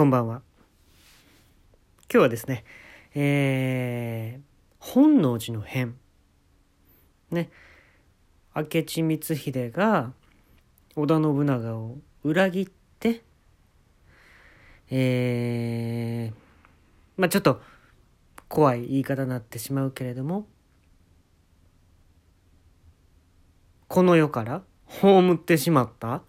こんばんは。今日はですね、えー、本能寺の変。ね、明智光秀が織田信長を裏切って、えー、まあちょっと怖い言い方になってしまうけれども、この世から葬ってしまった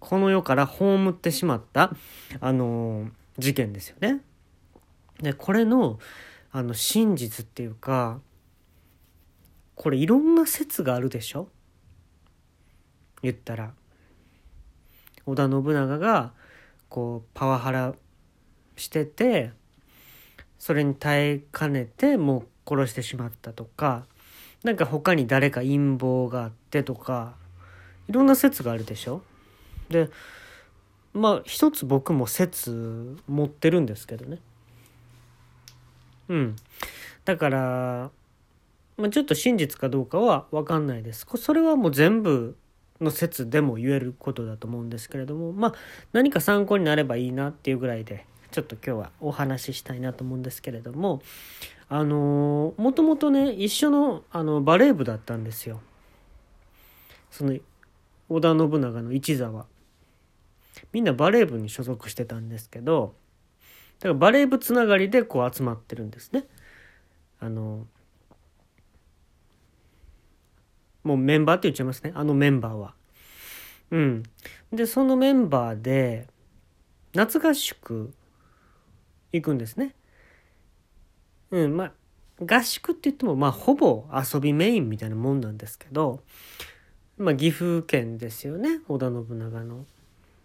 この世から葬ってしまった、あの事件ですよね。で、これの、あの、真実っていうか、これいろんな説があるでしょ？言ったら。織田信長が、こう、パワハラしてて、それに耐えかねて、もう殺してしまったとか、なんか他に誰か陰謀があってとか、いろんな説があるでしょ？でまあ一つ僕も説持ってるんですけどね。うん。だからまあ、ちょっと真実かどうかは分かんないです。それはもう全部の説でも言えることだと思うんですけれどもまあ何か参考になればいいなっていうぐらいでちょっと今日はお話ししたいなと思うんですけれどもあのもともとね一緒のあのバレー部だったんですよ。その織田信長の一座は。みんなバレー部に所属してたんですけどだからバレー部つながりでこう集まってるんですね。あのもうメンバーって言っちゃいますねあのメンバーは。うん、でそのメンバーで夏合宿行くんですね。うんまあ合宿って言ってもまあほぼ遊びメインみたいなもんなんですけど、まあ、岐阜県ですよね織田信長の。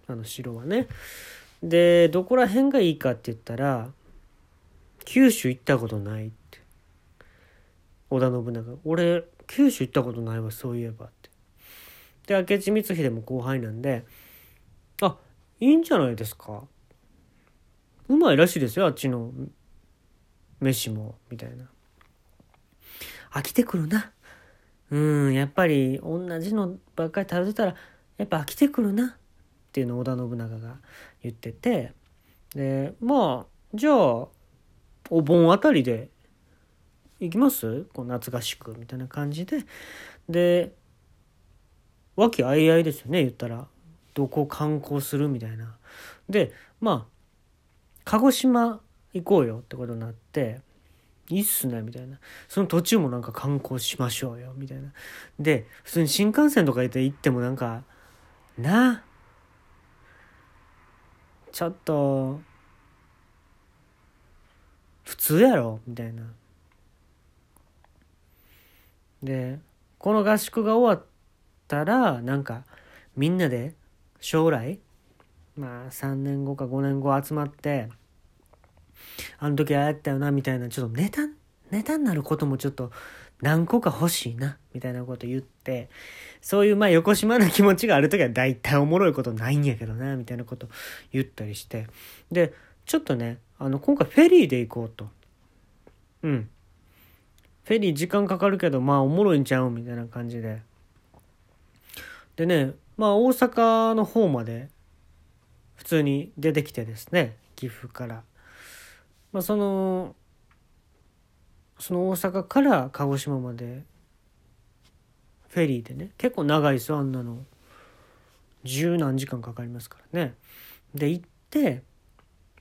あの城はね。でどこら辺がいいかって言ったら九州行ったことないって。織田信長。俺九州行ったことないわそういえばって。で明智光秀も後輩なんであいいんじゃないですか。うまいらしいですよあっちの飯もみたいな。飽きてくるな。うんやっぱり同じのばっかり食べてたらやっぱ飽きてくるな。っていうのを織田信長が言っててでまあじゃあお盆あたりで行きます？こう夏合宿みたいな感じで。で和気あいあいですよね言ったら。どこ観光する？みたいな。でまあ鹿児島行こうよってことになっていいっすねみたいな。その途中もなんか観光しましょうよみたいな。で普通に新幹線とかで行ってもなんかなあちょっと普通やろ？みたいな。でこの合宿が終わったらなんかみんなで将来まあ3年後か5年後集まってあの時ああやったよなみたいなちょっとネタネタになることもちょっと何個か欲しいな、みたいなこと言って、そういうまあ横島な気持ちがある時は大体おもろいことないんやけどな、みたいなこと言ったりして。で、ちょっとね、あの、今回フェリーで行こうと。うん。フェリー時間かかるけど、まあおもろいんちゃうみたいな感じで。でね、まあ大阪の方まで普通に出てきてですね、岐阜から。まあその、その大阪から鹿児島までフェリーでね結構長いですよあんなの十何時間かかりますからねで行って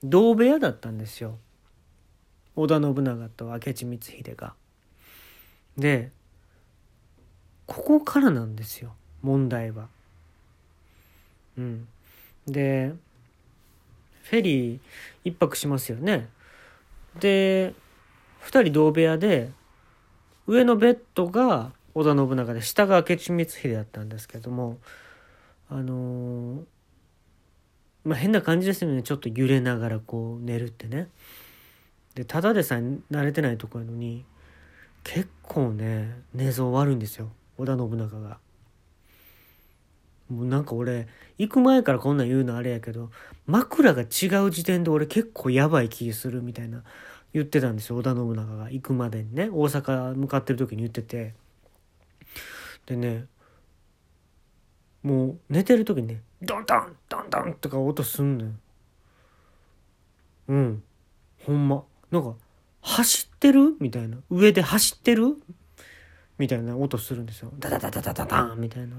同部屋だったんですよ織田信長と明智光秀が。でここからなんですよ問題は。うん、でフェリー一泊しますよね。で2人同部屋で上のベッドが織田信長で下が明智光秀だったんですけどもあのー、まあ変な感じですよねちょっと揺れながらこう寝るってね。でただでさえ慣れてないとこやのに結構ね寝相悪いんですよ織田信長が。もうなんか俺行く前からこんなん言うのあれやけど枕が違う時点で俺結構やばい気するみたいな言ってたんですよ織田信長が行くまでにね。大阪向かってる時に言ってて。でねもう寝てる時にねドンドンドンドンとか音すんのよ。うん。ほんま。なんか走ってる？みたいな。上で走ってる？みたいな音するんですよ。ダダダダダダダン！みたいな。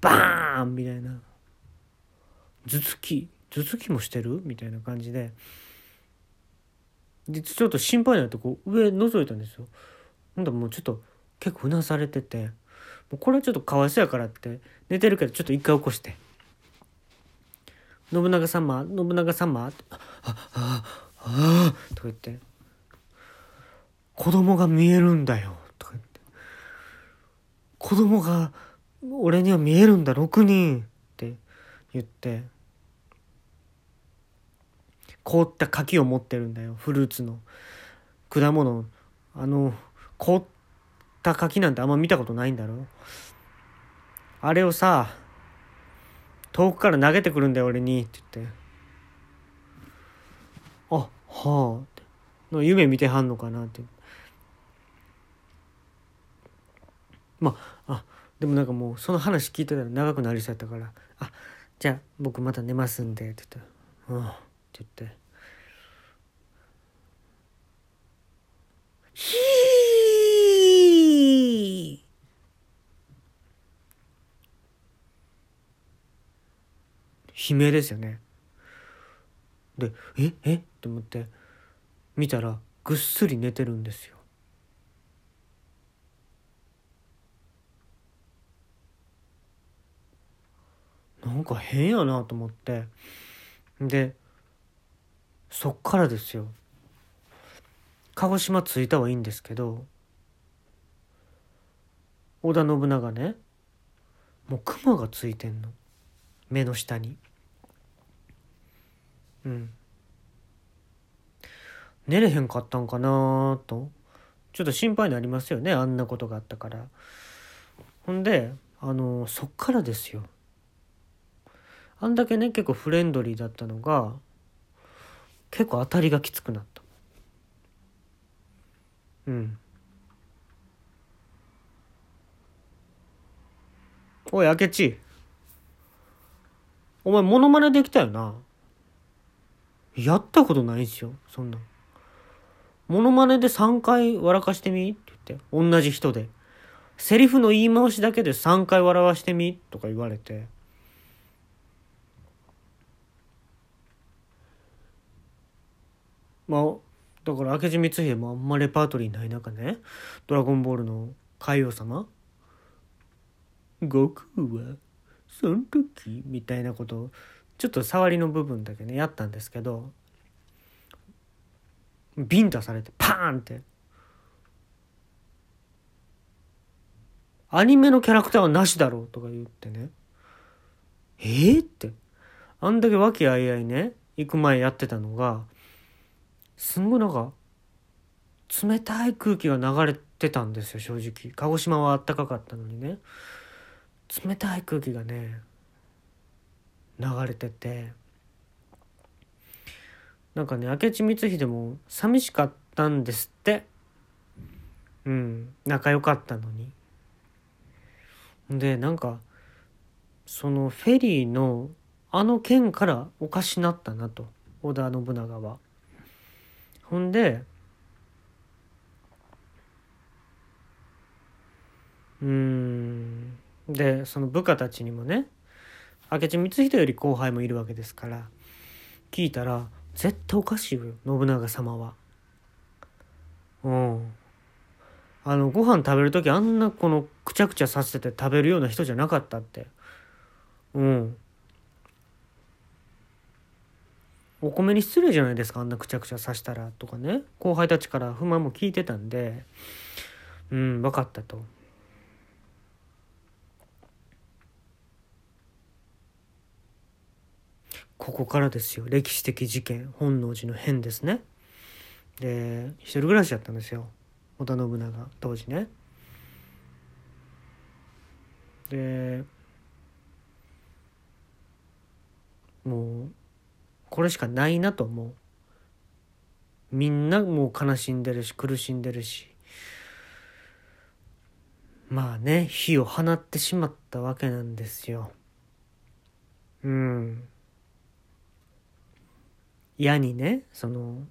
バーン！みたいな。頭突き。頭突きもしてる？みたいな感じで。でちょっと心配になってこう上覗いたんですよ。ほんだもうちょっと結構うなされててもうこれはちょっとかわいそうやからって寝てるけどちょっと一回起こして「信長様信長様」って「ああああ」とか言って「子供が見えるんだよ」とか言って「子供が俺には見えるんだ6人」って言って。凍った柿を持ってるんだよ。フルーツの。果物。あの凍った柿なんてあんま見たことないんだろ。あれをさ遠くから投げてくるんだよ俺に。って言って。あはあ。って。夢見てはんのかなって。まああでもなんかもうその話聞いてたら長くなりそうやったから「あじゃあ僕また寝ますんで」って言って「うん」って言って「ひー」悲鳴ですよね。で「ええ？って思って見たらぐっすり寝てるんですよ。なんか変やなと思ってでそっからですよ。鹿児島着いたはいいんですけど織田信長ねもう熊がついてんの。目の下に。うん。寝れへんかったんかなと。ちょっと心配になりますよねあんなことがあったから。ほんであのそっからですよ。あんだけね結構フレンドリーだったのが結構当たりがきつくなった。うん。おい明智。お前モノマネできたよな。やったことないんすよそんな。モノマネで3回笑かしてみ？って言って。同じ人で。セリフの言い回しだけで3回笑わしてみ？とか言われて。まあだから明智光秀もあんまレパートリーない中ね「ドラゴンボール」の海王様。悟空はその時みたいなことをちょっと触りの部分だけねやったんですけどビンタされてパーンって。アニメのキャラクターはなしだろうとか言ってね。えー、って。あんだけ和気あいあいね行く前やってたのがすんごいなんか冷たい空気が流れてたんですよ正直。鹿児島はあったかかったのにね。冷たい空気がね流れてて。なんかね明智光秀も寂しかったんですって。うん仲良かったのに。でなんかそのフェリーのあの件からおかしなったなと。織田信長は。ほんでうんでその部下たちにもね明智光秀より後輩もいるわけですから聞いたら絶対おかしいよ信長様は。うん。あのご飯食べる時あんなこのくちゃくちゃさせて食べるような人じゃなかったって。うん。お米に失礼じゃないですかあんなくちゃくちゃさしたらとかね後輩たちから不満も聞いてたんでうん分かったと。ここからですよ歴史的事件本能寺の変ですね。で一人暮らしだったんですよ織田信長当時ね。でもうこれしかないなと思う。みんなもう悲しんでるし苦しんでるし。まあね火を放ってしまったわけなんですよ。うん。矢にねその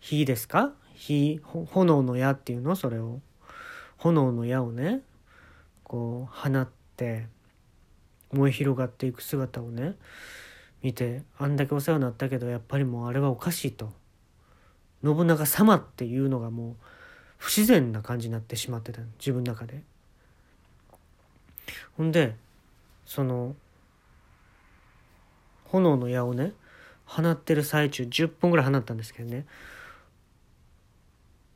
火ですか？火炎の矢っていうの？それを。炎の矢をねこう放って燃え広がっていく姿をね見てあんだけお世話になったけどやっぱりもうあれはおかしいと。信長様っていうのがもう不自然な感じになってしまってた自分の中で。ほんでその炎の矢をね放ってる最中10本ぐらい放ったんですけどね。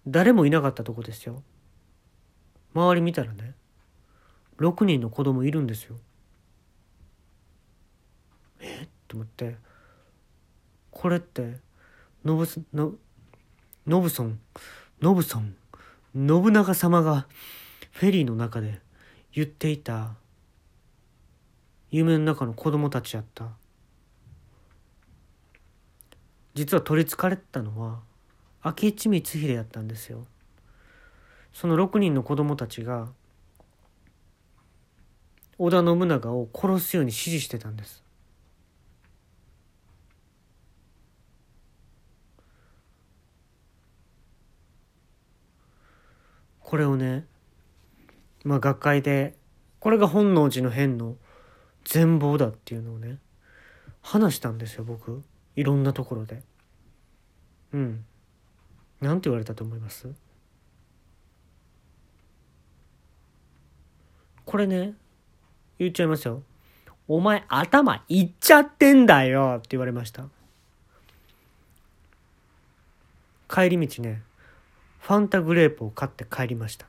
誰もいなかったとこですよ。周り見たらね6人の子供いるんですよ。と思ってこれってノブのノブソンノブソン信長様がフェリーの中で言っていた夢の中の子供たちやった。実は取りつかれたのは明智光秀やったんですよ。その6人の子供たちが織田信長を殺すように指示してたんです。これをねまあ学会でこれが本能寺の変の全貌だっていうのをね話したんですよ僕。いろんなところで。うん。なんて言われたと思います？これね言っちゃいますよ。お前頭いっちゃってんだよって言われました。帰り道ねファンタグレープを買って帰りました。